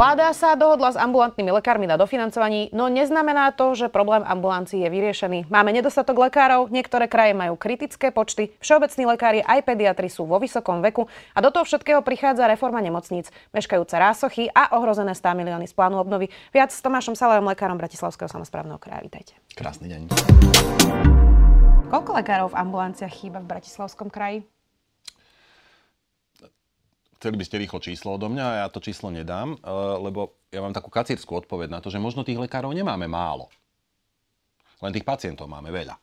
Vláda sa dohodla s ambulantnými lekármi na dofinancovaní, no neznamená to, že problém ambulancií je vyriešený. Máme nedostatok lekárov, niektoré kraje majú kritické počty, všeobecní lekári aj pediatri sú vo vysokom veku a do toho všetkého prichádza reforma nemocníc, meškajúce rásochy a ohrozené 100 milióny z plánu obnovy. Viac s Tomášom Salajom, lekárom Bratislavského samozprávneho kraja. Vítajte. Krásny deň. Koľko lekárov v ambulanciách chýba v Bratislavskom kraji? Chceli by ste rýchlo číslo odo mňa a ja to číslo nedám, eh, lebo ja mám takú kacírskú odpoveď na to, že možno tých lekárov nemáme málo. Len tých pacientov máme veľa,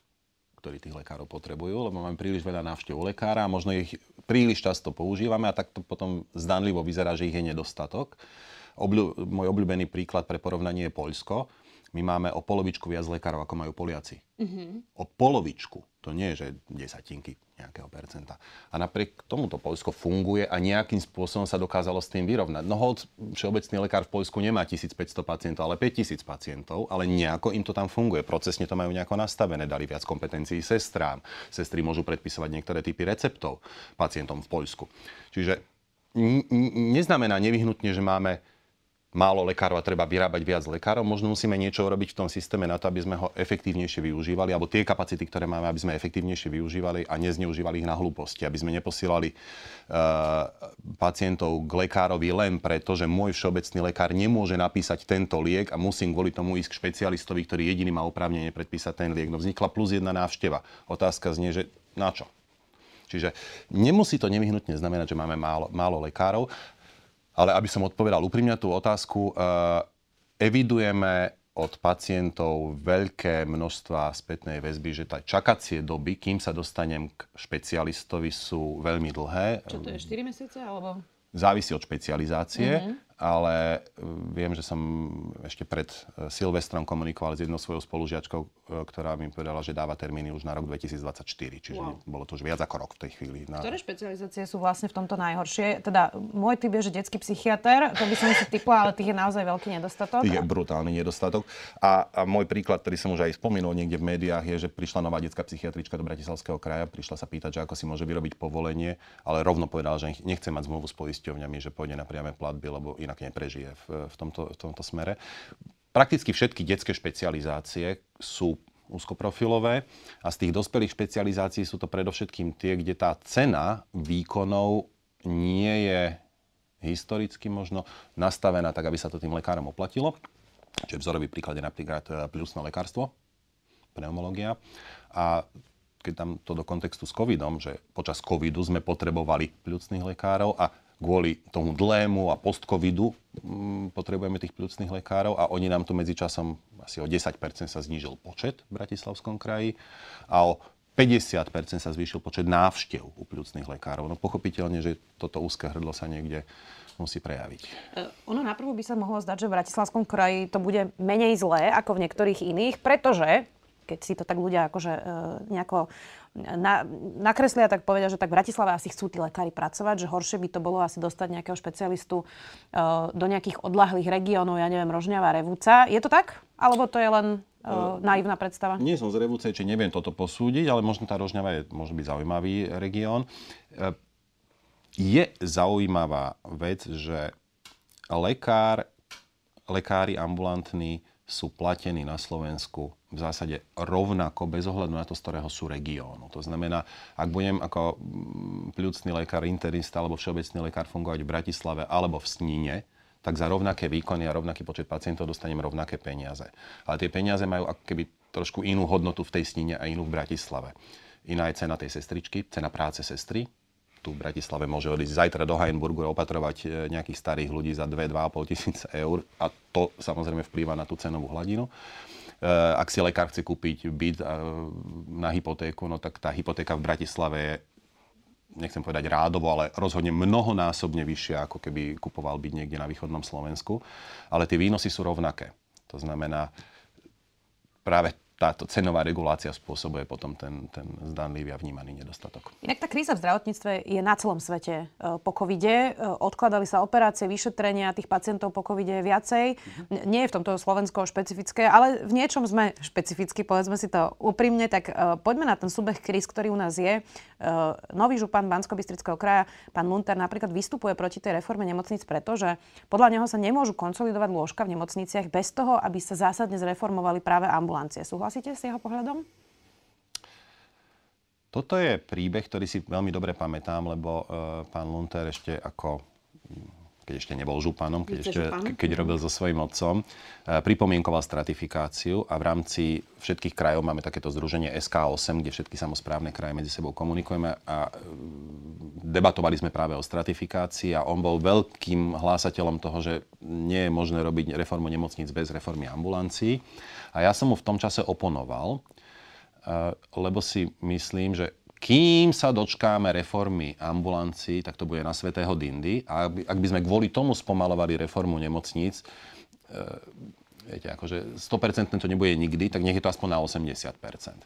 ktorí tých lekárov potrebujú, lebo máme príliš veľa návštev lekára a možno ich príliš často používame a tak to potom zdanlivo vyzerá, že ich je nedostatok. Obľu, môj obľúbený príklad pre porovnanie je Poľsko my máme o polovičku viac lekárov, ako majú Poliaci. Mm-hmm. O polovičku. To nie je, že desatinky nejakého percenta. A napriek tomu to Polsko funguje a nejakým spôsobom sa dokázalo s tým vyrovnať. No hold, všeobecný lekár v Polsku nemá 1500 pacientov, ale 5000 pacientov, ale nejako im to tam funguje. Procesne to majú nejako nastavené, dali viac kompetencií sestrám. Sestry môžu predpisovať niektoré typy receptov pacientom v Polsku. Čiže neznamená nevyhnutne, že máme málo lekárov a treba vyrábať viac lekárov. Možno musíme niečo urobiť v tom systéme na to, aby sme ho efektívnejšie využívali, alebo tie kapacity, ktoré máme, aby sme efektívnejšie využívali a nezneužívali ich na hlúposti, aby sme neposielali uh, pacientov k lekárovi len preto, že môj všeobecný lekár nemôže napísať tento liek a musím kvôli tomu ísť k špecialistovi, ktorý jediný má oprávnenie predpísať ten liek. No vznikla plus jedna návšteva. Otázka znie, že na čo? Čiže nemusí to nevyhnutne znamenať, že máme málo, málo lekárov. Ale aby som odpovedal úprimne tú otázku, eh, evidujeme od pacientov veľké množstva spätnej väzby, že tá čakacie doby, kým sa dostanem k špecialistovi, sú veľmi dlhé. Čo to je, 4 mesiace alebo? Závisí od špecializácie. Uh-huh ale e, viem, že som ešte pred e, Silvestrom komunikoval s jednou svojou spolužiačkou, e, ktorá mi povedala, že dáva termíny už na rok 2024, čiže wow. bolo to už viac ako rok v tej chvíli. Na... Ktoré špecializácie sú vlastne v tomto najhoršie? Teda môj typ je, že detský psychiatr, to by som si typla, ale tých je naozaj veľký nedostatok. Je brutálny nedostatok. A, a môj príklad, ktorý som už aj spomínal niekde v médiách, je, že prišla nová detská psychiatrička do Bratislavského kraja, prišla sa pýtať, že ako si môže vyrobiť povolenie, ale rovno povedala, že nechce mať zmluvu s poisťovňami, že pôjde na priame platby, lebo inak neprežije v, v, tomto, v tomto smere. Prakticky všetky detské špecializácie sú úzkoprofilové a z tých dospelých špecializácií sú to predovšetkým tie, kde tá cena výkonov nie je historicky možno nastavená tak, aby sa to tým lekárom oplatilo. Čiže vzorový príklad je napríklad e, plusné lekárstvo, pneumológia. A keď tam to do kontextu s covidom, že počas covidu sme potrebovali pľucných lekárov a kvôli tomu dlému a post-covidu mm, potrebujeme tých pľucných lekárov a oni nám tu medzičasom asi o 10% sa znížil počet v Bratislavskom kraji a o 50% sa zvýšil počet návštev u pľucných lekárov. No pochopiteľne, že toto úzke hrdlo sa niekde musí prejaviť. Uh, ono naprvu by sa mohlo zdať, že v Bratislavskom kraji to bude menej zlé ako v niektorých iných, pretože keď si to tak ľudia akože uh, nejako na, nakreslia, tak povedia, že tak v Bratislave asi chcú tí lekári pracovať, že horšie by to bolo asi dostať nejakého špecialistu uh, do nejakých odlahlých regiónov, ja neviem, Rožňava, Revúca. Je to tak? Alebo to je len uh, naivná predstava? Nie som z Revúce, či neviem toto posúdiť, ale možno tá Rožňava je, môže byť zaujímavý región. Uh, je zaujímavá vec, že lekár, lekári ambulantní sú platení na Slovensku v zásade rovnako, bez ohľadu na to, z ktorého sú regiónu. To znamená, ak budem ako mm, pľucný lekár, internista alebo všeobecný lekár fungovať v Bratislave alebo v Sníne, tak za rovnaké výkony a rovnaký počet pacientov dostanem rovnaké peniaze. Ale tie peniaze majú ako keby trošku inú hodnotu v tej Sníne a inú v Bratislave. Iná je cena tej sestričky, cena práce sestry, tu v Bratislave môže odísť zajtra do Heinburgu a opatrovať e, nejakých starých ľudí za 2-2,5 tisíc eur a to samozrejme vplýva na tú cenovú hladinu. E, ak si lekár chce kúpiť byt e, na hypotéku, no tak tá hypotéka v Bratislave je nechcem povedať rádovo, ale rozhodne mnohonásobne vyššia, ako keby kupoval byť niekde na východnom Slovensku. Ale tie výnosy sú rovnaké. To znamená, práve táto cenová regulácia spôsobuje potom ten, ten zdanlivý a vnímaný nedostatok. Inak tá kríza v zdravotníctve je na celom svete e, po covide. E, odkladali sa operácie, vyšetrenia tých pacientov po covide viacej. Uh-huh. Nie je v tomto Slovensko špecifické, ale v niečom sme špecificky, povedzme si to úprimne. Tak uh, poďme na ten súbeh kríz, ktorý u nás je. Nový župan bansko kraja, pán Munter, napríklad vystupuje proti tej reforme nemocníc, pretože podľa neho sa nemôžu konsolidovať lôžka v nemocniciach bez toho, aby sa zásadne zreformovali práve ambulancie. Súhlasíte s jeho pohľadom? Toto je príbeh, ktorý si veľmi dobre pamätám, lebo uh, pán Lunter ešte ako keď ešte nebol županom, keď, ešte, keď robil so svojím otcom, uh, pripomienkoval stratifikáciu a v rámci všetkých krajov máme takéto združenie SK8, kde všetky samozprávne kraje medzi sebou komunikujeme a uh, debatovali sme práve o stratifikácii a on bol veľkým hlásateľom toho, že nie je možné robiť reformu nemocníc bez reformy ambulancií. A ja som mu v tom čase oponoval, eh, lebo si myslím, že kým sa dočkáme reformy ambulancií, tak to bude na svetého dindy. A ak by sme kvôli tomu spomalovali reformu nemocníc, eh, viete, akože 100% to nebude nikdy, tak nech je to aspoň na 80%.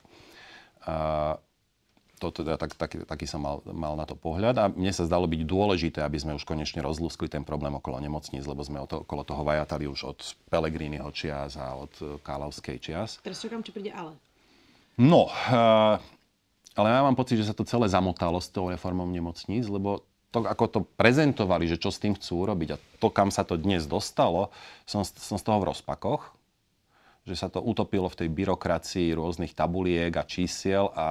To teda, tak, tak, taký som mal, mal na to pohľad a mne sa zdalo byť dôležité, aby sme už konečne rozlúskli ten problém okolo nemocníc, lebo sme to, okolo toho vajatali už od Pelegriniho čias a od e, Kálavskej čias. Teraz čakám, či príde ale. No, uh, ale ja mám pocit, že sa to celé zamotalo s tou reformou nemocníc, lebo to, ako to prezentovali, že čo s tým chcú urobiť a to, kam sa to dnes dostalo, som, som z toho v rozpakoch že sa to utopilo v tej byrokracii rôznych tabuliek a čísiel a, a,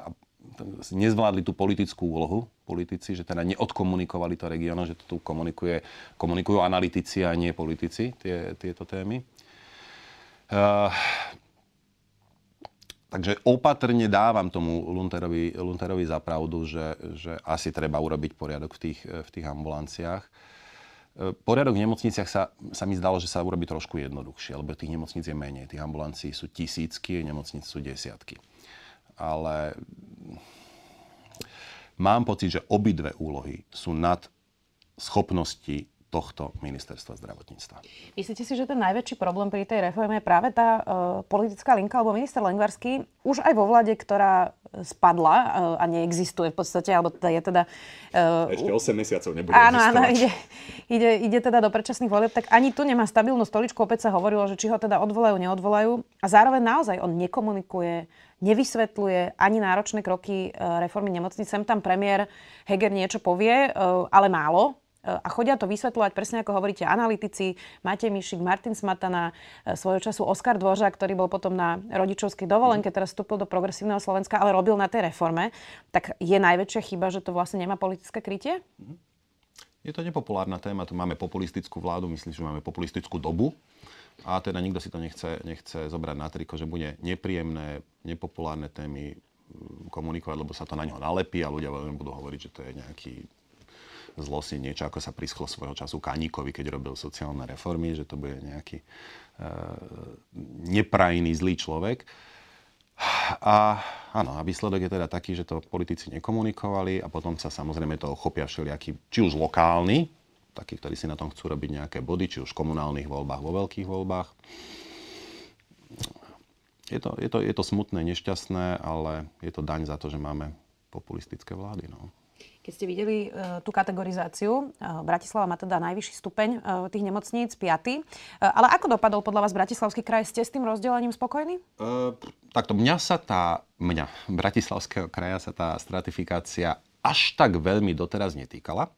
a nezvládli tú politickú úlohu, politici, že teda neodkomunikovali to regiónom, že to tu komunikuje, komunikujú analytici a nie politici tie, tieto témy. Uh, takže opatrne dávam tomu Lunterovi, Lunterovi za pravdu, že, že asi treba urobiť poriadok v tých, v tých ambulanciách. Uh, poriadok v nemocniciach sa, sa mi zdalo, že sa urobí trošku jednoduchšie, lebo tých nemocníc je menej. Tých ambulancií sú tisícky, nemocníc sú desiatky ale mám pocit, že obidve úlohy sú nad schopnosti tohto ministerstva zdravotníctva. Myslíte si, že ten najväčší problém pri tej reforme je práve tá uh, politická linka, alebo minister Lengvarský už aj vo vlade, ktorá spadla uh, a neexistuje v podstate, alebo teda je teda... Uh, Ešte 8 mesiacov nebude Áno, áno, ide, ide, ide teda do predčasných volieb, tak ani tu nemá stabilnú stoličku. Opäť sa hovorilo, že či ho teda odvolajú, neodvolajú. A zároveň naozaj on nekomunikuje nevysvetľuje ani náročné kroky e, reformy nemocnic. Sem tam premiér Heger niečo povie, e, ale málo. E, a chodia to vysvetľovať, presne ako hovoríte, analytici, Matej Mišik, Martin Smatana, svojho času Oskar Dvořa, ktorý bol potom na rodičovskej dovolenke, teraz vstúpil do progresívneho Slovenska, ale robil na tej reforme. Tak je najväčšia chyba, že to vlastne nemá politické krytie? Je to nepopulárna téma, tu máme populistickú vládu, myslím, že máme populistickú dobu a teda nikto si to nechce, nechce zobrať na triko, že bude nepríjemné, nepopulárne témy mm, komunikovať, lebo sa to na ňo nalepí a ľudia budú hovoriť, že to je nejaký zlosti niečo, ako sa prischlo svojho času Kaníkovi, keď robil sociálne reformy, že to bude nejaký e, neprajný zlý človek. A áno, a výsledok je teda taký, že to politici nekomunikovali a potom sa samozrejme toho chopia všelijakí, či už lokálni, takí, ktorí si na tom chcú robiť nejaké body, či už v komunálnych voľbách, vo veľkých voľbách. Je to, je to, je to smutné, nešťastné, ale je to daň za to, že máme populistické vlády. No. Keď ste videli uh, tú kategorizáciu, uh, Bratislava má teda najvyšší stupeň uh, tých nemocníc, 5. Uh, ale ako dopadol podľa vás Bratislavský kraj? Ste s tým rozdelením spokojní? Uh, takto, mňa sa tá, mňa, Bratislavského kraja sa tá stratifikácia až tak veľmi doteraz netýkala,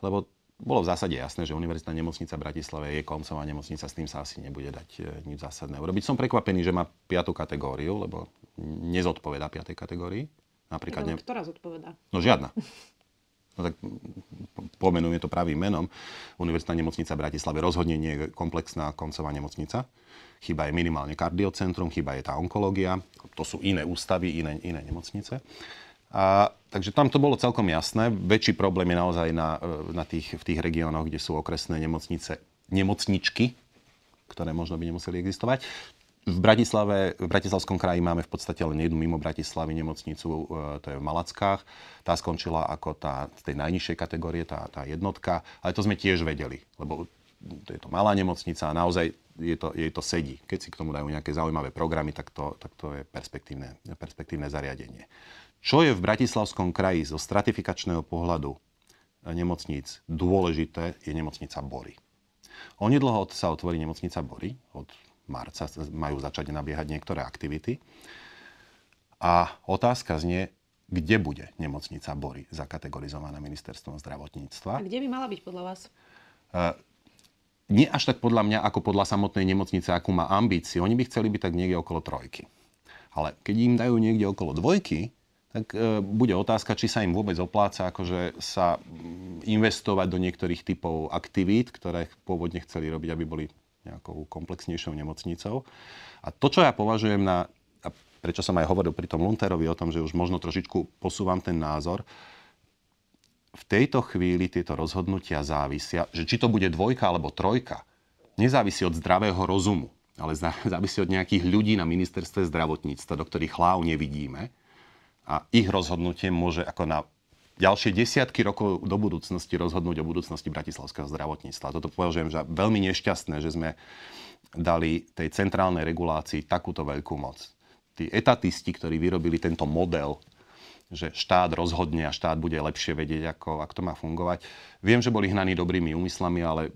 lebo bolo v zásade jasné, že Univerzitná nemocnica v Bratislave je koncová nemocnica, s tým sa asi nebude dať nič zásadné urobiť. Som prekvapený, že má piatú kategóriu, lebo nezodpoveda piatej kategórii. Napríklad, ne... Ktorá zodpoveda? No žiadna. No tak pomenujem to pravým menom. Univerzitná nemocnica Bratislave rozhodne nie je komplexná koncová nemocnica. Chyba je minimálne kardiocentrum, chyba je tá onkológia. To sú iné ústavy, iné, iné nemocnice. A, takže tam to bolo celkom jasné. Väčší problém je naozaj na, na tých, v tých regiónoch, kde sú okresné nemocnice, nemocničky, ktoré možno by nemuseli existovať. V Bratislave, v Bratislavskom kraji máme v podstate len jednu mimo Bratislavy nemocnicu, e, to je v Malackách. Tá skončila ako tá z tej najnižšej kategórie, tá, tá jednotka, ale to sme tiež vedeli, lebo je to malá nemocnica a naozaj je to, jej to sedí. Keď si k tomu dajú nejaké zaujímavé programy, tak to, tak to je perspektívne, perspektívne zariadenie. Čo je v Bratislavskom kraji zo stratifikačného pohľadu nemocníc dôležité, je nemocnica Bory. Onedlho sa otvorí nemocnica Bory, od marca majú začať nabiehať niektoré aktivity. A otázka znie, kde bude nemocnica Bory zakategorizovaná ministerstvom zdravotníctva. A kde by mala byť podľa vás? Uh, nie až tak podľa mňa, ako podľa samotnej nemocnice, akú má ambíciu. Oni by chceli byť tak niekde okolo trojky. Ale keď im dajú niekde okolo dvojky, tak e, bude otázka, či sa im vôbec opláca akože sa investovať do niektorých typov aktivít, ktoré pôvodne chceli robiť, aby boli nejakou komplexnejšou nemocnicou. A to, čo ja považujem na, a prečo som aj hovoril pri tom Lunterovi o tom, že už možno trošičku posúvam ten názor, v tejto chvíli tieto rozhodnutia závisia, že či to bude dvojka alebo trojka, nezávisí od zdravého rozumu, ale závisí od nejakých ľudí na ministerstve zdravotníctva, do ktorých hlav nevidíme a ich rozhodnutie môže ako na ďalšie desiatky rokov do budúcnosti rozhodnúť o budúcnosti bratislavského zdravotníctva. Toto považujem za veľmi nešťastné, že sme dali tej centrálnej regulácii takúto veľkú moc. Tí etatisti, ktorí vyrobili tento model že štát rozhodne a štát bude lepšie vedieť, ako, ako to má fungovať. Viem, že boli hnaní dobrými úmyslami, ale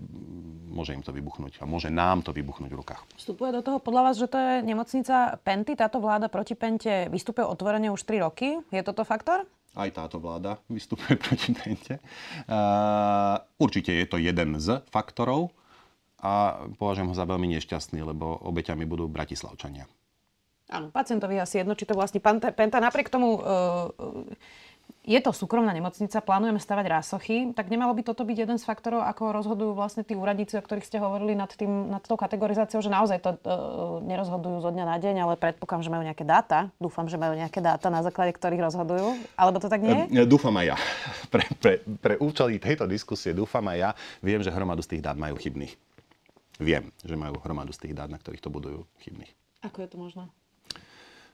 môže im to vybuchnúť a môže nám to vybuchnúť v rukách. Vstupuje do toho podľa vás, že to je nemocnica Penty, táto vláda proti Pente vystupuje otvorene už 3 roky. Je toto faktor? Aj táto vláda vystupuje proti Pente. Uh, určite je to jeden z faktorov a považujem ho za veľmi nešťastný, lebo obeťami budú Bratislavčania. Áno, pacientovi asi jedno, či to vlastní Penta. Napriek tomu uh, je to súkromná nemocnica, plánujeme stavať rásochy, tak nemalo by toto byť jeden z faktorov, ako rozhodujú vlastne tí úradníci, o ktorých ste hovorili nad, tým, nad tou kategorizáciou, že naozaj to uh, nerozhodujú zo dňa na deň, ale predpokladám, že majú nejaké dáta. Dúfam, že majú nejaké dáta, na základe ktorých rozhodujú. Alebo to tak nie je? Dúfam aj ja. Pre, pre, pre účely tejto diskusie dúfam aj ja. Viem, že hromadu z tých dát majú chybných. Viem, že majú hromadu z tých dát, na ktorých to budujú chybných. Ako je to možné?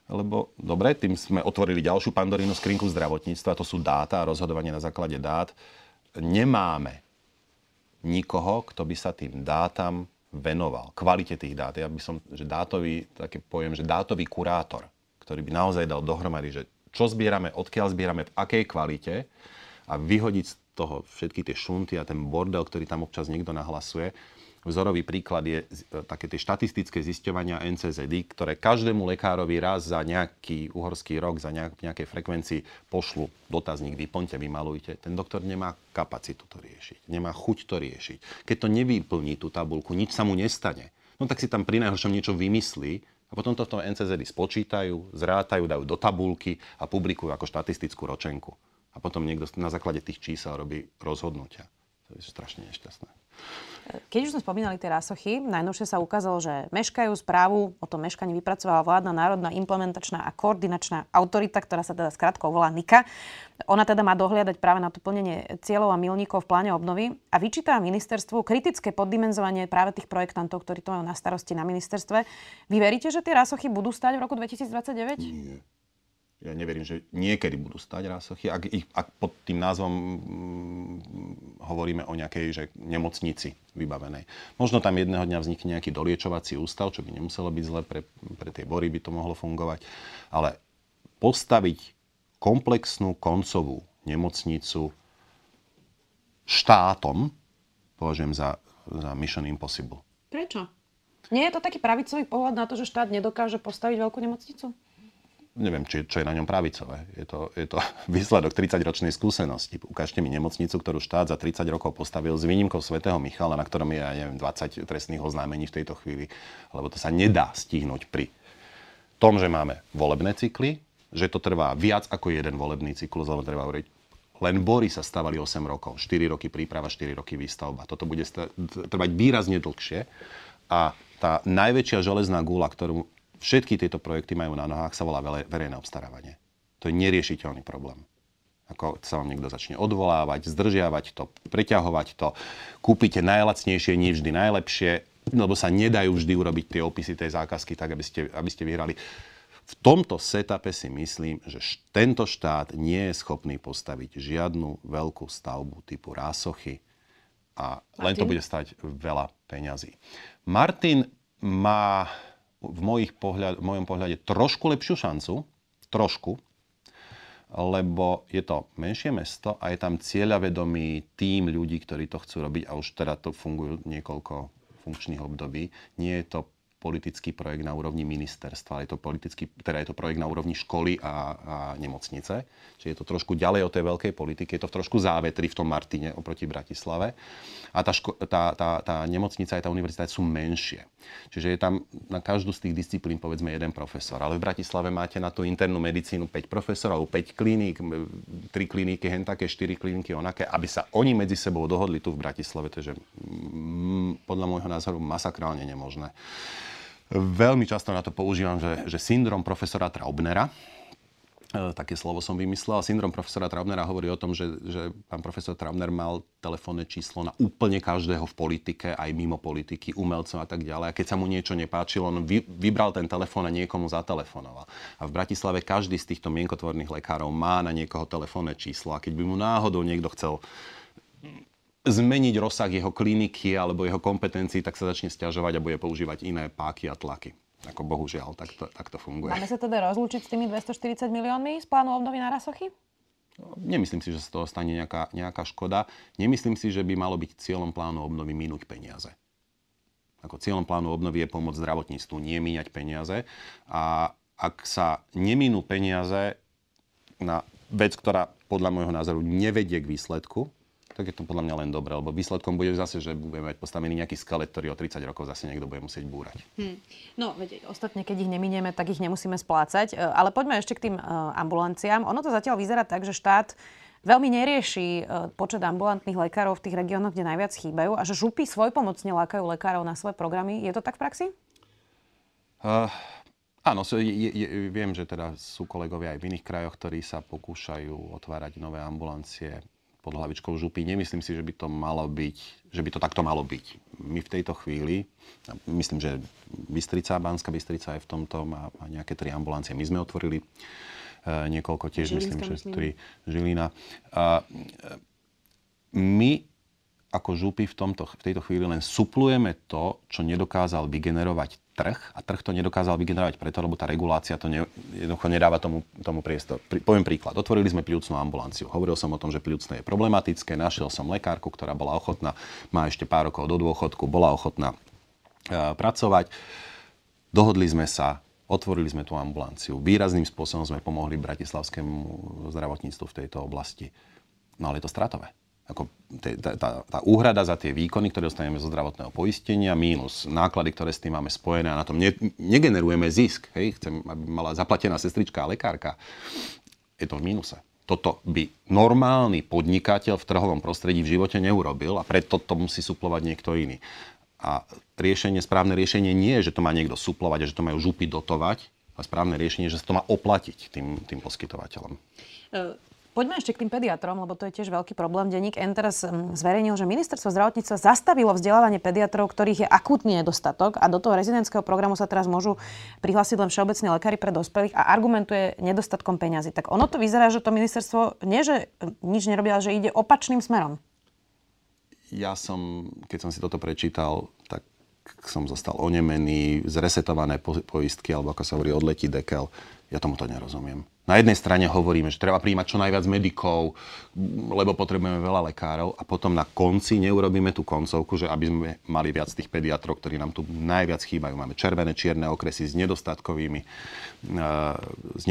Lebo dobre, tým sme otvorili ďalšiu pandorínu skrinku zdravotníctva, to sú dáta a rozhodovanie na základe dát. Nemáme nikoho, kto by sa tým dátam venoval, kvalite tých dát. Ja by som, že dátový, také poviem, že dátový kurátor, ktorý by naozaj dal dohromady, že čo zbierame, odkiaľ zbierame, v akej kvalite a vyhodiť z toho všetky tie šunty a ten bordel, ktorý tam občas niekto nahlasuje, Vzorový príklad je e, také tie štatistické zisťovania NCZD, ktoré každému lekárovi raz za nejaký uhorský rok, za nejak, nejakej frekvencii pošlu dotazník, vyplňte, vymalujte. Ten doktor nemá kapacitu to riešiť, nemá chuť to riešiť. Keď to nevyplní tú tabulku, nič sa mu nestane. No tak si tam pri najhoršom niečo vymyslí a potom to v tom NCZD spočítajú, zrátajú, dajú do tabulky a publikujú ako štatistickú ročenku. A potom niekto na základe tých čísel robí rozhodnutia. To je strašne nešťastné. Keď už sme spomínali tie rásochy, najnovšie sa ukázalo, že meškajú správu, o tom meškaní vypracovala vládna národná implementačná a koordinačná autorita, ktorá sa teda skrátko volá NIKA. Ona teda má dohliadať práve na to plnenie cieľov a milníkov v pláne obnovy a vyčíta ministerstvu kritické poddimenzovanie práve tých projektantov, ktorí to majú na starosti na ministerstve. Vy veríte, že tie rásochy budú stať v roku 2029? Nie ja neverím, že niekedy budú stať rásochy, ak, ich, ak pod tým názvom mm, hovoríme o nejakej že nemocnici vybavenej. Možno tam jedného dňa vznikne nejaký doliečovací ústav, čo by nemuselo byť zle, pre, pre tie bory by to mohlo fungovať, ale postaviť komplexnú koncovú nemocnicu štátom považujem za, za mission impossible. Prečo? Nie je to taký pravicový pohľad na to, že štát nedokáže postaviť veľkú nemocnicu? Neviem, či, čo je na ňom pravicové. Je to, je to výsledok 30-ročnej skúsenosti. Ukážte mi nemocnicu, ktorú štát za 30 rokov postavil s výnimkou svätého Michala, na ktorom je, ja neviem, 20 trestných oznámení v tejto chvíli. Lebo to sa nedá stihnúť pri tom, že máme volebné cykly, že to trvá viac ako jeden volebný cyklus, lebo treba hovoriť, len bory sa stavali 8 rokov, 4 roky príprava, 4 roky výstavba. Toto bude trvať výrazne dlhšie a tá najväčšia železná gula, ktorú všetky tieto projekty majú na nohách, sa volá verejné obstarávanie. To je neriešiteľný problém. Ako sa vám niekto začne odvolávať, zdržiavať to, preťahovať to, kúpite najlacnejšie, nie vždy najlepšie, lebo sa nedajú vždy urobiť tie opisy tej zákazky tak, aby ste, aby ste vyhrali. V tomto setupe si myslím, že tento štát nie je schopný postaviť žiadnu veľkú stavbu typu rásochy, A len to bude stať veľa peňazí. Martin má v, mojich pohľad, v mojom pohľade trošku lepšiu šancu, trošku, lebo je to menšie mesto a je tam cieľavedomý tým ľudí, ktorí to chcú robiť a už teda to fungujú niekoľko funkčných období. Nie je to politický projekt na úrovni ministerstva, je to, politický, teda je to projekt na úrovni školy a, a nemocnice. Čiže je to trošku ďalej od tej veľkej politiky, je to trošku závetri v tom Martine oproti Bratislave. A tá, ško- tá, tá, tá nemocnica aj tá univerzita sú menšie. Čiže je tam na každú z tých disciplín povedzme jeden profesor. Ale v Bratislave máte na tú internú medicínu 5 profesorov, 5 kliník, 3 kliniky hen také, 4 kliniky onaké, aby sa oni medzi sebou dohodli tu v Bratislave. To je, že mm, podľa môjho názoru masakrálne nemožné. Veľmi často na to používam, že, že syndrom profesora Traubnera, e, také slovo som vymyslel. Syndrom profesora Traubnera hovorí o tom, že, že pán profesor Traubner mal telefónne číslo na úplne každého v politike, aj mimo politiky, umelcov a tak ďalej. A keď sa mu niečo nepáčilo, on vy, vybral ten telefón a niekomu zatelefonoval. A v Bratislave každý z týchto mienkotvorných lekárov má na niekoho telefónne číslo. A keď by mu náhodou niekto chcel zmeniť rozsah jeho kliniky alebo jeho kompetencií, tak sa začne stiažovať a bude používať iné páky a tlaky. Ako bohužiaľ, tak to, tak to funguje. Máme sa teda rozlúčiť s tými 240 miliónmi z plánu obnovy na Rasochy? Nemyslím si, že sa z toho stane nejaká, nejaká škoda. Nemyslím si, že by malo byť cieľom plánu obnovy minúť peniaze. Ako cieľom plánu obnovy je pomôcť zdravotníctvu, nie míňať peniaze. A ak sa neminú peniaze na vec, ktorá podľa môjho názoru nevedie k výsledku, tak je to podľa mňa len dobré, lebo výsledkom bude zase, že budeme mať postavený nejaký skelet, ktorý o 30 rokov zase niekto bude musieť búrať. Hmm. No, veď, ostatne, keď ich neminieme, tak ich nemusíme splácať. E, ale poďme ešte k tým uh, ambulanciám. Ono to zatiaľ vyzerá tak, že štát veľmi nerieši uh, počet ambulantných lekárov v tých regiónoch, kde najviac chýbajú a že župy svojpomocne lákajú lekárov na svoje programy. Je to tak v praxi? Uh, Áno, je, je, viem, že teda sú kolegovia aj v iných krajoch, ktorí sa pokúšajú otvárať nové ambulancie pod hlavičkou župy. Nemyslím si, že by to malo byť, že by to takto malo byť. My v tejto chvíli, myslím, že Bystrica, Banská Bystrica je v tomto, má, má nejaké tri ambulancie. My sme otvorili uh, niekoľko tiež, Žilinska, myslím, že tri Žilina. Uh, my ako župy v, tomto, v tejto chvíli len suplujeme to, čo nedokázal vygenerovať trh a trh to nedokázal vygenerovať preto, lebo tá regulácia to ne, jednoducho nedáva tomu, tomu priestor. Pri, poviem príklad. Otvorili sme pľúcnú ambulanciu. Hovoril som o tom, že pľúcne je problematické. Našiel som lekárku, ktorá bola ochotná, má ešte pár rokov do dôchodku, bola ochotná uh, pracovať. Dohodli sme sa, otvorili sme tú ambulanciu. Výrazným spôsobom sme pomohli bratislavskému zdravotníctvu v tejto oblasti. No ale je to stratové ako tá, tá, tá úhrada za tie výkony, ktoré dostaneme zo zdravotného poistenia, mínus náklady, ktoré s tým máme spojené a na tom ne, negenerujeme zisk. Hej? Chcem, aby mala zaplatená sestrička a lekárka. Je to v mínuse. Toto by normálny podnikateľ v trhovom prostredí v živote neurobil a preto to musí suplovať niekto iný. A riešenie, správne riešenie nie je, že to má niekto suplovať a že to majú župy dotovať, ale správne riešenie je, že sa to má oplatiť tým, tým poskytovateľom. Poďme ešte k tým pediatrom, lebo to je tiež veľký problém. Denník N teraz mm, zverejnil, že ministerstvo zdravotníctva zastavilo vzdelávanie pediatrov, ktorých je akutný nedostatok a do toho rezidentského programu sa teraz môžu prihlásiť len všeobecní lekári pre dospelých a argumentuje nedostatkom peňazí. Tak ono to vyzerá, že to ministerstvo nie, že nič nerobí, ale že ide opačným smerom. Ja som, keď som si toto prečítal, tak som zostal onemený, zresetované poistky, alebo ako sa hovorí, odletí dekel. Ja tomu to nerozumiem. Na jednej strane hovoríme, že treba príjmať čo najviac medikov, lebo potrebujeme veľa lekárov a potom na konci neurobíme tú koncovku, že aby sme mali viac tých pediatrov, ktorí nám tu najviac chýbajú. Máme červené, čierne okresy s nedostatkovými, eh, s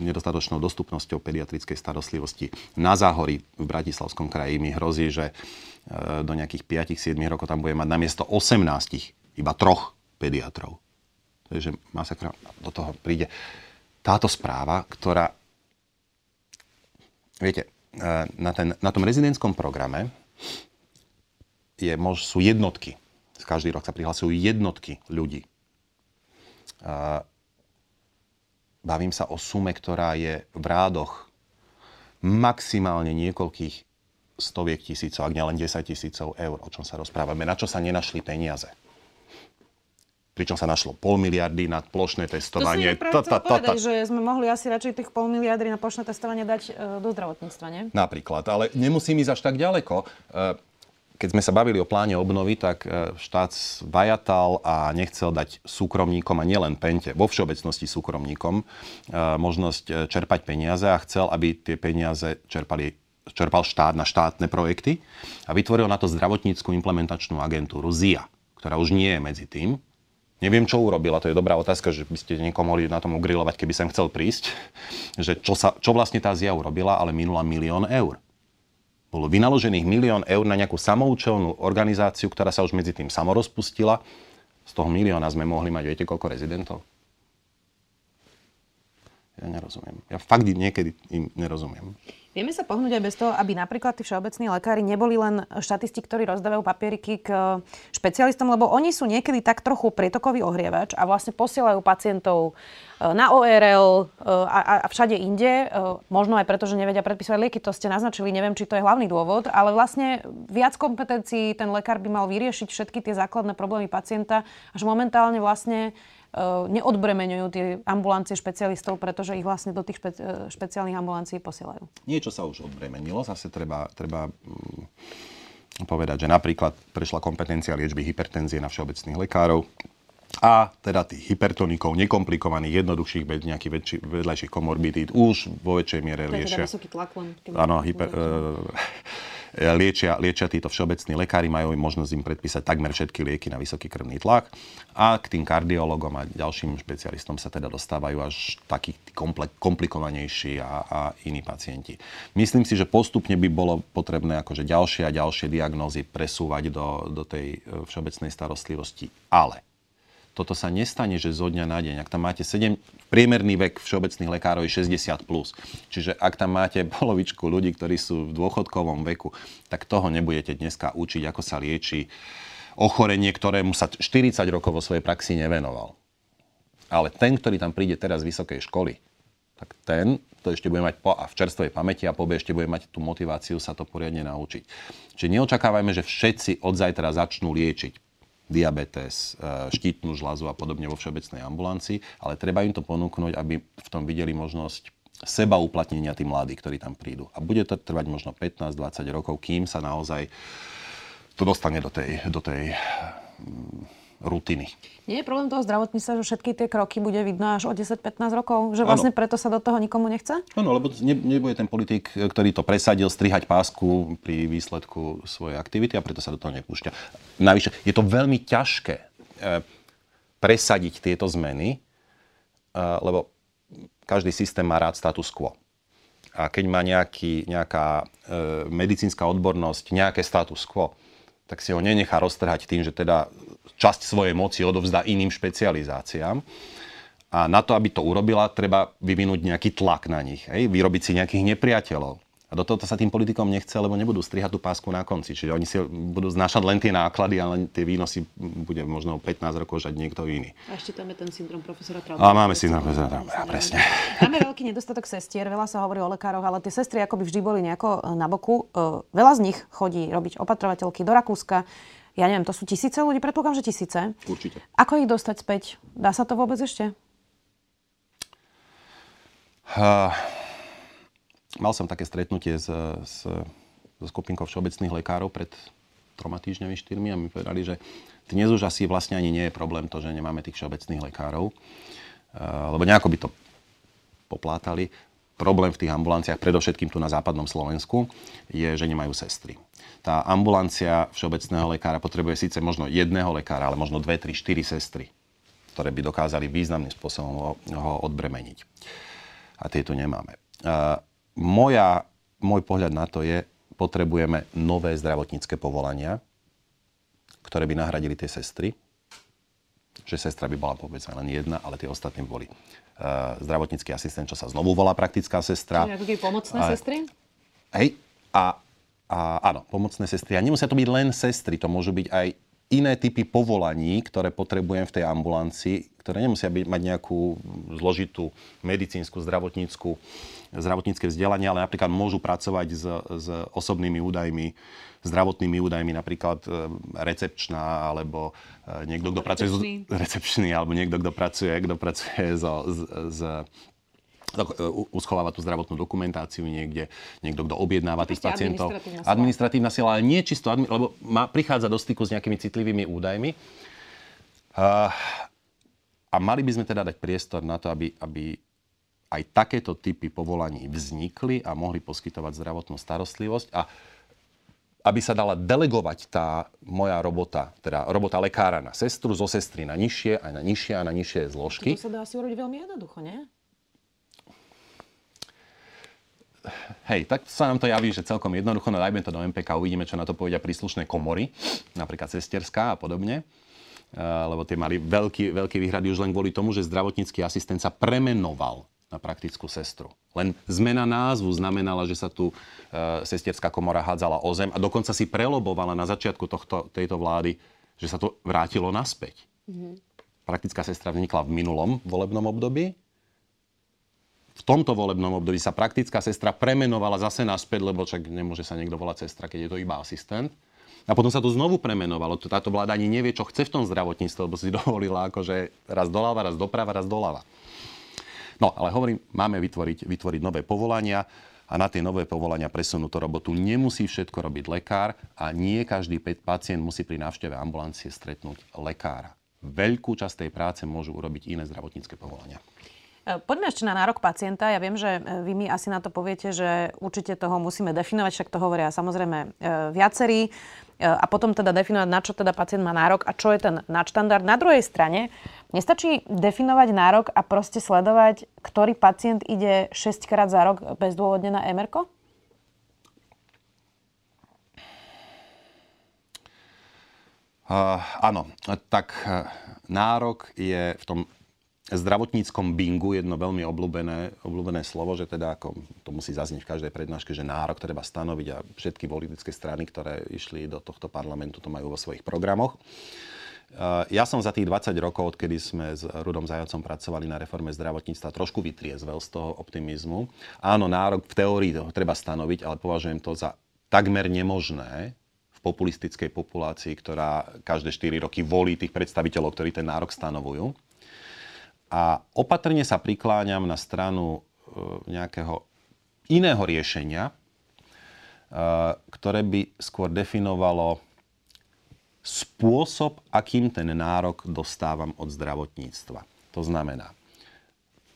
nedostatočnou dostupnosťou pediatrickej starostlivosti. Na záhorí v Bratislavskom kraji mi hrozí, že eh, do nejakých 5-7 rokov tam bude mať namiesto 18 iba troch pediatrov. Takže masakra do toho príde táto správa, ktorá... Viete, e, na, ten, na tom rezidentskom programe je, mož, sú jednotky. Každý rok sa prihlasujú jednotky ľudí. Uh, bavím sa o sume, ktorá je v rádoch maximálne niekoľkých stoviek tisícov, ak nielen 10 tisícov eur, o čom sa rozprávame, na čo sa nenašli peniaze pričom sa našlo pol miliardy na plošné testovanie. To si ta, povedať, že sme mohli asi radšej tých pol miliardy na plošné testovanie dať e, do zdravotníctva, nie? Napríklad, ale nemusím ísť až tak ďaleko. E, keď sme sa bavili o pláne obnovy, tak e, štát vajatal a nechcel dať súkromníkom, a nielen Pente, vo všeobecnosti súkromníkom, možnosť čerpať peniaze a chcel, aby tie peniaze čerpali čerpal štát na štátne projekty a vytvoril na to zdravotníckú implementačnú agentúru ZIA, ktorá už nie je medzi tým. Neviem, čo urobila, to je dobrá otázka, že by ste niekoho mohli na tom ugrilovať, keby som chcel prísť, že čo, sa, čo vlastne tá ZIA urobila, ale minula milión eur bolo vynaložených milión eur na nejakú samoučelnú organizáciu, ktorá sa už medzi tým samorozpustila. Z toho milióna sme mohli mať, viete, koľko rezidentov? Ja nerozumiem. Ja fakt niekedy im nerozumiem. Vieme sa pohnúť aj bez toho, aby napríklad tí všeobecní lekári neboli len štatisti, ktorí rozdávajú papieriky k špecialistom, lebo oni sú niekedy tak trochu prietokový ohrievač a vlastne posielajú pacientov e, na ORL e, a, všade inde. E, možno aj preto, že nevedia predpísať lieky, to ste naznačili, neviem, či to je hlavný dôvod, ale vlastne viac kompetencií ten lekár by mal vyriešiť všetky tie základné problémy pacienta, až momentálne vlastne neodbremeňujú tie ambulancie špecialistov, pretože ich vlastne do tých špe- eh, špeciálnych ambulancií posielajú. Niečo sa už odbremenilo, zase treba, treba mm, povedať, že napríklad prešla kompetencia liečby hypertenzie na všeobecných lekárov, a teda tých hypertonikov, nekomplikovaných, jednoduchších, bez nejakých väčší, vedľajších komorbidít, už vo väčšej miere je teda vysoký tlak len. Áno, hyper, liečia, liečia títo všeobecní lekári, majú možnosť im predpísať takmer všetky lieky na vysoký krvný tlak a k tým kardiologom a ďalším špecialistom sa teda dostávajú až takí komplikovanejší a, a iní pacienti. Myslím si, že postupne by bolo potrebné akože ďalšie a ďalšie diagnózy presúvať do, do tej e, všeobecnej starostlivosti. Ale toto sa nestane, že zo dňa na deň. Ak tam máte 7, priemerný vek všeobecných lekárov je 60+. Plus. Čiže ak tam máte polovičku ľudí, ktorí sú v dôchodkovom veku, tak toho nebudete dneska učiť, ako sa lieči ochorenie, ktorému sa 40 rokov vo svojej praxi nevenoval. Ale ten, ktorý tam príde teraz z vysokej školy, tak ten to ešte bude mať po, a v čerstvej pamäti a po ešte bude mať tú motiváciu sa to poriadne naučiť. Čiže neočakávajme, že všetci od zajtra začnú liečiť diabetes, e, štítnu žľazu a podobne vo všeobecnej ambulancii, ale treba im to ponúknuť, aby v tom videli možnosť seba uplatnenia tí mladí, ktorí tam prídu. A bude to trvať možno 15-20 rokov, kým sa naozaj to dostane do tej, do tej rutiny. Nie je problém toho zdravotníctva, že všetky tie kroky bude vidno až o 10-15 rokov? Že vlastne ano. preto sa do toho nikomu nechce? Áno, lebo ne, nebude ten politik, ktorý to presadil, strihať pásku pri výsledku svojej aktivity a preto sa do toho nepúšťa. Navyše, je to veľmi ťažké e, presadiť tieto zmeny, e, lebo každý systém má rád status quo. A keď má nejaký, nejaká e, medicínska odbornosť, nejaké status quo, tak si ho nenechá roztrhať tým, že teda časť svojej moci odovzdá iným špecializáciám. A na to, aby to urobila, treba vyvinúť nejaký tlak na nich, hej? vyrobiť si nejakých nepriateľov. A do toho sa tým politikom nechce, lebo nebudú strihať tú pásku na konci. Čiže oni si budú znášať len tie náklady, ale tie výnosy bude možno 15 rokov žať niekto iný. A ešte tam je ten syndrom profesora Traubera. A máme syndrom profesora Traubera, presne. Máme veľký nedostatok sestier, veľa sa hovorí o lekároch, ale tie sestry akoby vždy boli nejako e, na boku. E, veľa z nich chodí robiť opatrovateľky do Rakúska ja neviem, to sú tisíce ľudí, predpokladám, že tisíce. Určite. Ako ich dostať späť? Dá sa to vôbec ešte? Uh, mal som také stretnutie s, s, so skupinkou všeobecných lekárov pred troma týždňami, štyrmi a mi povedali, že dnes už asi vlastne ani nie je problém to, že nemáme tých všeobecných lekárov, uh, lebo nejako by to poplátali. Problém v tých ambulanciách, predovšetkým tu na západnom Slovensku, je, že nemajú sestry tá ambulancia všeobecného lekára potrebuje síce možno jedného lekára, ale možno dve, tri, štyri sestry, ktoré by dokázali významným spôsobom ho, ho odbremeniť. A tieto nemáme. Moja, môj pohľad na to je, potrebujeme nové zdravotnícke povolania, ktoré by nahradili tie sestry. Že sestra by bola povedzme len jedna, ale tie ostatné boli uh, zdravotnícky asistent, čo sa znovu volá praktická sestra. Čiže pomocné uh, sestry? Hej, a a áno, pomocné sestry. A nemusia to byť len sestry, to môžu byť aj iné typy povolaní, ktoré potrebujem v tej ambulancii, ktoré nemusia byť, mať nejakú zložitú medicínsku, zdravotníckú, zdravotnícke vzdelanie, ale napríklad môžu pracovať s, s osobnými údajmi, zdravotnými údajmi, napríklad e, recepčná, alebo e, niekto, kto pracuje... Z, recepčný, alebo niekto, kto pracuje, kto pracuje so, s, s uschováva tú zdravotnú dokumentáciu niekde, niekto, kto objednáva tých pacientov. administratívna sila. Administratívna sila, ale nie čisto, admi- lebo má, prichádza do styku s nejakými citlivými údajmi. A, a mali by sme teda dať priestor na to, aby, aby aj takéto typy povolaní vznikli a mohli poskytovať zdravotnú starostlivosť a aby sa dala delegovať tá moja robota, teda robota lekára na sestru, zo sestry na nižšie, aj na nižšie a na nižšie zložky. To sa dá asi urobiť veľmi jednoducho, nie? Hej, tak sa nám to javí, že celkom jednoducho, no dajme to do MPK, uvidíme, čo na to povedia príslušné komory, napríklad sesterská a podobne. Uh, lebo tie mali veľký, veľký výhrady už len kvôli tomu, že zdravotnícky asistent sa premenoval na praktickú sestru. Len zmena názvu znamenala, že sa tu uh, sesterská komora hádzala o zem a dokonca si prelobovala na začiatku tohto, tejto vlády, že sa to vrátilo naspäť. Mm-hmm. Praktická sestra vznikla v minulom volebnom období, v tomto volebnom období sa praktická sestra premenovala zase naspäť, lebo však nemôže sa niekto volať sestra, keď je to iba asistent. A potom sa to znovu premenovalo. Táto vláda ani nevie, čo chce v tom zdravotníctve, lebo si dovolila akože raz doľava, raz doprava, raz doľava. No, ale hovorím, máme vytvoriť, vytvoriť nové povolania a na tie nové povolania presunúť robotu nemusí všetko robiť lekár a nie každý pacient musí pri návšteve ambulancie stretnúť lekára. Veľkú časť tej práce môžu urobiť iné zdravotnícke povolania. E, poďme ešte na nárok pacienta. Ja viem, že e, vy mi asi na to poviete, že určite toho musíme definovať, však to hovoria samozrejme e, viacerí. A potom teda definovať, na čo teda pacient má nárok a čo je ten nadštandard. Na druhej strane, nestačí definovať nárok a proste sledovať, ktorý pacient ide 6 krát za rok bezdôvodne na MRK? Uh, áno, tak uh, nárok je v tom zdravotníckom bingu jedno veľmi obľúbené, obľúbené slovo, že teda ako to musí zaznieť v každej prednáške, že nárok treba stanoviť a všetky politické strany, ktoré išli do tohto parlamentu, to majú vo svojich programoch. Uh, ja som za tých 20 rokov, odkedy sme s Rudom Zajacom pracovali na reforme zdravotníctva, trošku vytriezvel z toho optimizmu. Áno, nárok v teórii toho treba stanoviť, ale považujem to za takmer nemožné populistickej populácii, ktorá každé 4 roky volí tých predstaviteľov, ktorí ten nárok stanovujú. A opatrne sa prikláňam na stranu e, nejakého iného riešenia, e, ktoré by skôr definovalo spôsob, akým ten nárok dostávam od zdravotníctva. To znamená,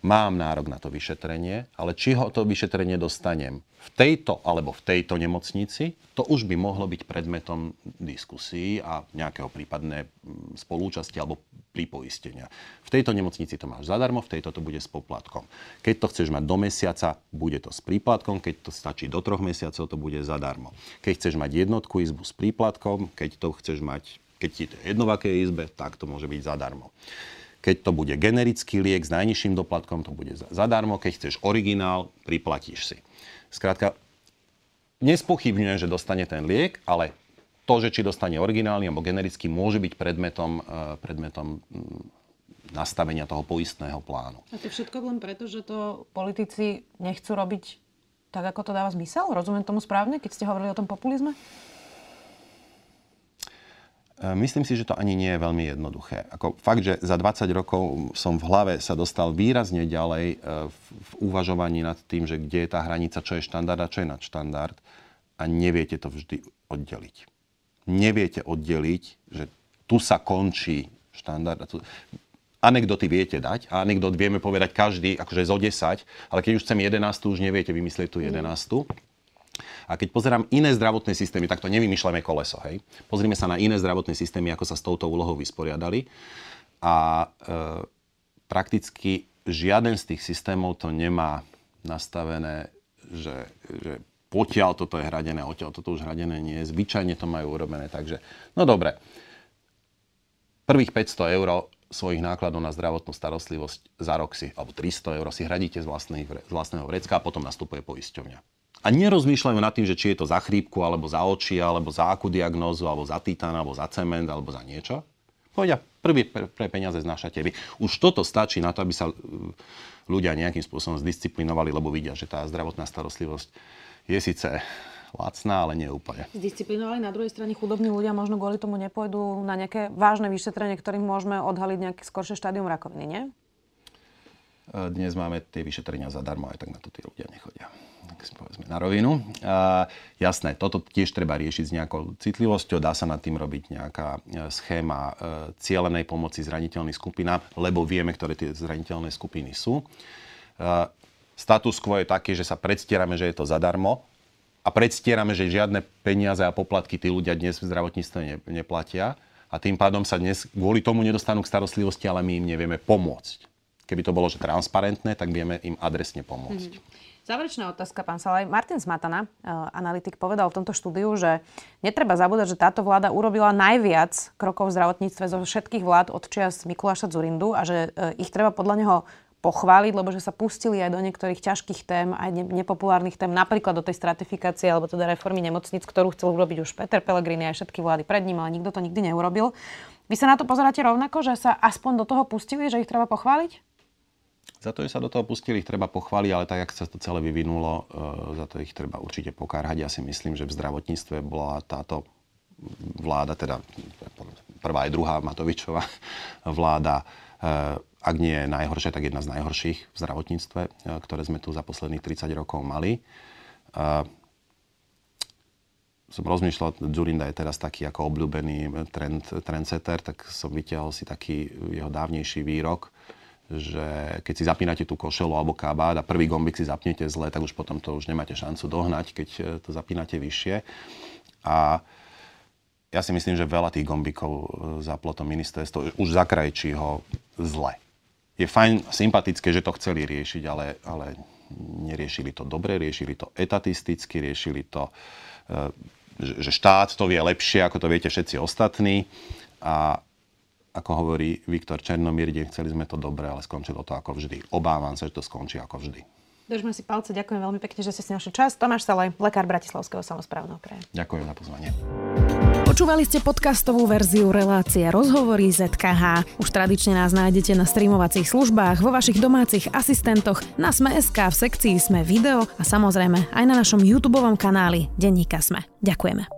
mám nárok na to vyšetrenie, ale či ho to vyšetrenie dostanem v tejto alebo v tejto nemocnici, to už by mohlo byť predmetom diskusí a nejakého prípadné mm, spolúčasti alebo pripoistenia. V tejto nemocnici to máš zadarmo, v tejto to bude s poplatkom. Keď to chceš mať do mesiaca, bude to s príplatkom, keď to stačí do troch mesiacov, to bude zadarmo. Keď chceš mať jednotku izbu s príplatkom, keď to chceš mať, keď ti to je jedno v akej izbe, tak to môže byť zadarmo. Keď to bude generický liek s najnižším doplatkom, to bude zadarmo. Keď chceš originál, priplatíš si. Skrátka, nespochybňujem, že dostane ten liek, ale to, že či dostane originálny alebo generický, môže byť predmetom, eh, predmetom mm, nastavenia toho poistného plánu. A to všetko len preto, že to politici nechcú robiť tak, ako to dáva zmysel? Rozumiem tomu správne, keď ste hovorili o tom populizme? Eh, myslím si, že to ani nie je veľmi jednoduché. Ako fakt, že za 20 rokov som v hlave sa dostal výrazne ďalej eh, v uvažovaní nad tým, že kde je tá hranica, čo je štandard a čo je nadštandard a neviete to vždy oddeliť. Neviete oddeliť, že tu sa končí štandard. A tu... Anekdoty viete dať a anekdot vieme povedať každý, akože zo 10, ale keď už chcem 11, už neviete vymyslieť tú 11. A keď pozerám iné zdravotné systémy, tak to nevymýšľame koleso, hej. Pozrime sa na iné zdravotné systémy, ako sa s touto úlohou vysporiadali. A e, prakticky žiaden z tých systémov to nemá nastavené, že, že potiaľ toto je hradené, odtiaľ toto už hradené nie je. Zvyčajne to majú urobené, takže no dobre. Prvých 500 eur svojich nákladov na zdravotnú starostlivosť za rok si, alebo 300 eur si hradíte z, z vlastného vrecka a potom nastupuje poisťovňa a nerozmýšľajú nad tým, že či je to za chrípku, alebo za oči, alebo za akú diagnózu, alebo za titán, alebo za cement, alebo za niečo. Povedia, prvý pre, pre peniaze znášate vy. Už toto stačí na to, aby sa uh, ľudia nejakým spôsobom zdisciplinovali, lebo vidia, že tá zdravotná starostlivosť je síce lacná, ale nie úplne. Zdisciplinovali na druhej strane chudobní ľudia možno kvôli tomu nepôjdu na nejaké vážne vyšetrenie, ktorým môžeme odhaliť nejaké skoršie štádium rakoviny, nie? dnes máme tie vyšetrenia zadarmo, aj tak na to tí ľudia nechodia tak povedzme na rovinu. A, jasné, toto tiež treba riešiť s nejakou citlivosťou, dá sa nad tým robiť nejaká e, schéma e, cielenej pomoci zraniteľným skupinám, lebo vieme, ktoré tie zraniteľné skupiny sú. E, status quo je taký, že sa predstierame, že je to zadarmo a predstierame, že žiadne peniaze a poplatky tí ľudia dnes v zdravotníctve ne, neplatia a tým pádom sa dnes kvôli tomu nedostanú k starostlivosti, ale my im nevieme pomôcť. Keby to bolo že transparentné, tak vieme im adresne pomôcť. Mm-hmm. Záverečná otázka, pán Salaj. Martin Smatana, eh, analytik, povedal v tomto štúdiu, že netreba zabúdať, že táto vláda urobila najviac krokov v zdravotníctve zo všetkých vlád od čias Mikuláša Zurindu a že eh, ich treba podľa neho pochváliť, lebo že sa pustili aj do niektorých ťažkých tém, aj nepopulárnych tém, napríklad do tej stratifikácie alebo teda reformy nemocnic, ktorú chcel urobiť už Peter Pellegrini aj všetky vlády pred ním, ale nikto to nikdy neurobil. Vy sa na to pozeráte rovnako, že sa aspoň do toho pustili, že ich treba pochváliť? Za to, že sa do toho pustili, ich treba pochváliť, ale tak, ako sa to celé vyvinulo, e, za to ich treba určite pokárhať. Ja si myslím, že v zdravotníctve bola táto vláda, teda prvá aj druhá Matovičová vláda, e, ak nie je najhoršia, tak jedna z najhorších v zdravotníctve, e, ktoré sme tu za posledných 30 rokov mali. Som rozmýšľal, Zurinda je teraz taký ako obľúbený trend, trendsetter, tak som vytiahol si taký jeho dávnejší výrok, že keď si zapínate tú košelu alebo kabát a prvý gombik si zapnete zle, tak už potom to už nemáte šancu dohnať, keď e, to zapínate vyššie. A ja si myslím, že veľa tých gombikov e, zaplo to ministerstvo už za krajčího zle. Je fajn, sympatické, že to chceli riešiť, ale, ale neriešili to dobre, riešili to etatisticky, riešili to, e, že štát to vie lepšie, ako to viete všetci ostatní. A, ako hovorí Viktor Černomír, chceli sme to dobre, ale skončilo to ako vždy. Obávam sa, že to skončí ako vždy. Držme si palce, ďakujem veľmi pekne, že ste si našli čas. Tomáš Salaj, lekár Bratislavského samozprávneho kraja. Ďakujem za pozvanie. Počúvali ste podcastovú verziu relácie Rozhovory ZKH. Už tradične nás nájdete na streamovacích službách, vo vašich domácich asistentoch, na Sme.sk, v sekcii Sme video a samozrejme aj na našom YouTube kanáli Denníka Sme. Ďakujeme.